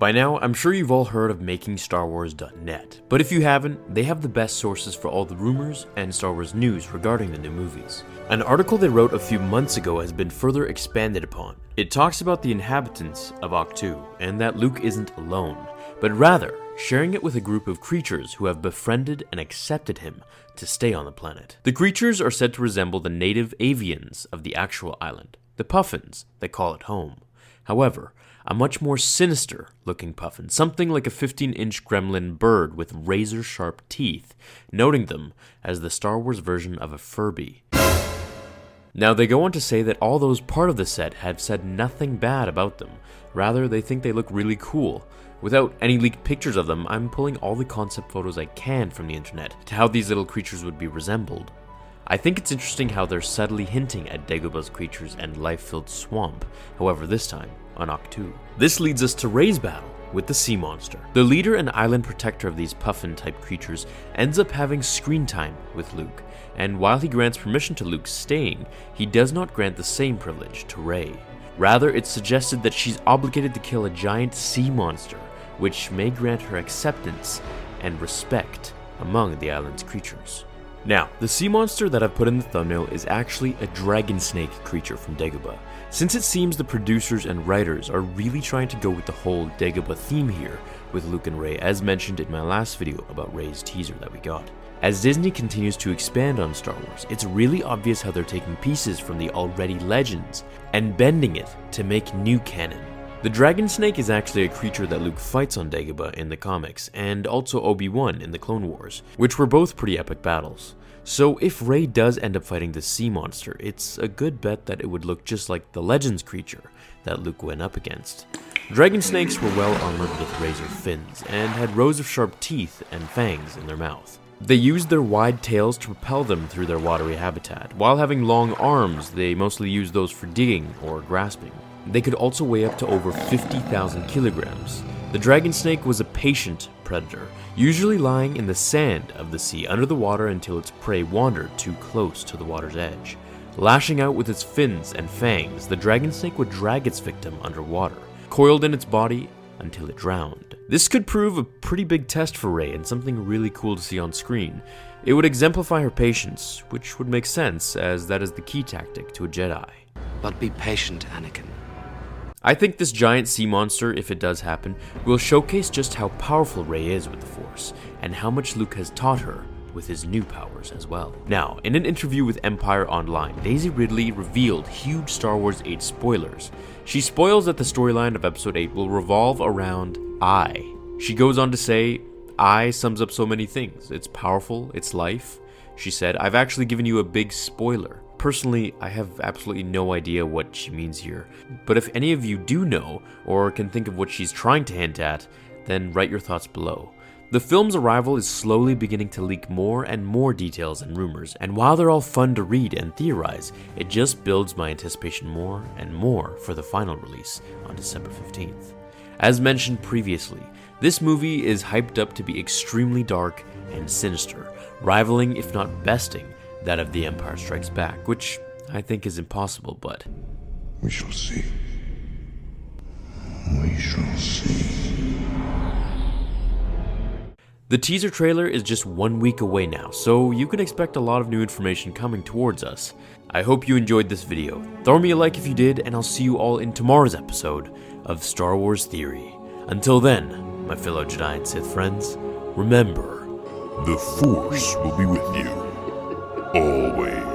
By now, I'm sure you've all heard of MakingStarWars.net, but if you haven't, they have the best sources for all the rumors and Star Wars news regarding the new movies. An article they wrote a few months ago has been further expanded upon. It talks about the inhabitants of Ahch-To, and that Luke isn't alone, but rather sharing it with a group of creatures who have befriended and accepted him to stay on the planet. The creatures are said to resemble the native avians of the actual island, the puffins that call it home. However, a much more sinister looking puffin, something like a 15 inch gremlin bird with razor sharp teeth, noting them as the Star Wars version of a Furby. Now, they go on to say that all those part of the set have said nothing bad about them. Rather, they think they look really cool. Without any leaked pictures of them, I'm pulling all the concept photos I can from the internet to how these little creatures would be resembled. I think it's interesting how they're subtly hinting at Dagobah's creatures and life filled swamp, however, this time on Ahch-To. This leads us to Rey's battle with the sea monster. The leader and island protector of these puffin type creatures ends up having screen time with Luke, and while he grants permission to Luke staying, he does not grant the same privilege to Rey. Rather, it's suggested that she's obligated to kill a giant sea monster, which may grant her acceptance and respect among the island's creatures. Now, the sea monster that I've put in the thumbnail is actually a dragon snake creature from Dagobah. Since it seems the producers and writers are really trying to go with the whole Dagobah theme here with Luke and Rey, as mentioned in my last video about Rey's teaser that we got. As Disney continues to expand on Star Wars, it's really obvious how they're taking pieces from the already legends and bending it to make new canon. The dragon snake is actually a creature that Luke fights on Dagobah in the comics, and also Obi-Wan in the Clone Wars, which were both pretty epic battles. So if Rey does end up fighting the sea monster, it's a good bet that it would look just like the Legends creature that Luke went up against. Dragon snakes were well armored with razor fins, and had rows of sharp teeth and fangs in their mouth. They used their wide tails to propel them through their watery habitat. While having long arms, they mostly used those for digging or grasping. They could also weigh up to over 50,000 kilograms. The dragon snake was a patient predator, usually lying in the sand of the sea under the water until its prey wandered too close to the water's edge. Lashing out with its fins and fangs, the dragon snake would drag its victim underwater, coiled in its body until it drowned. This could prove a pretty big test for Rey and something really cool to see on screen. It would exemplify her patience, which would make sense as that is the key tactic to a Jedi. But be patient, Anakin. I think this giant sea monster, if it does happen, will showcase just how powerful Rey is with the Force, and how much Luke has taught her with his new powers as well. Now, in an interview with Empire Online, Daisy Ridley revealed huge Star Wars 8 spoilers. She spoils that the storyline of Episode 8 will revolve around I. She goes on to say, I sums up so many things. It's powerful, it's life. She said, I've actually given you a big spoiler. Personally, I have absolutely no idea what she means here, but if any of you do know, or can think of what she's trying to hint at, then write your thoughts below. The film's arrival is slowly beginning to leak more and more details and rumors, and while they're all fun to read and theorize, it just builds my anticipation more and more for the final release on December 15th. As mentioned previously, this movie is hyped up to be extremely dark and sinister, rivaling, if not besting, that of The Empire Strikes Back, which I think is impossible, but. We shall see. We shall see. The teaser trailer is just one week away now, so you can expect a lot of new information coming towards us. I hope you enjoyed this video. Throw me a like if you did, and I'll see you all in tomorrow's episode of Star Wars Theory. Until then, my fellow Jedi and Sith friends, remember The Force will be with you. Always.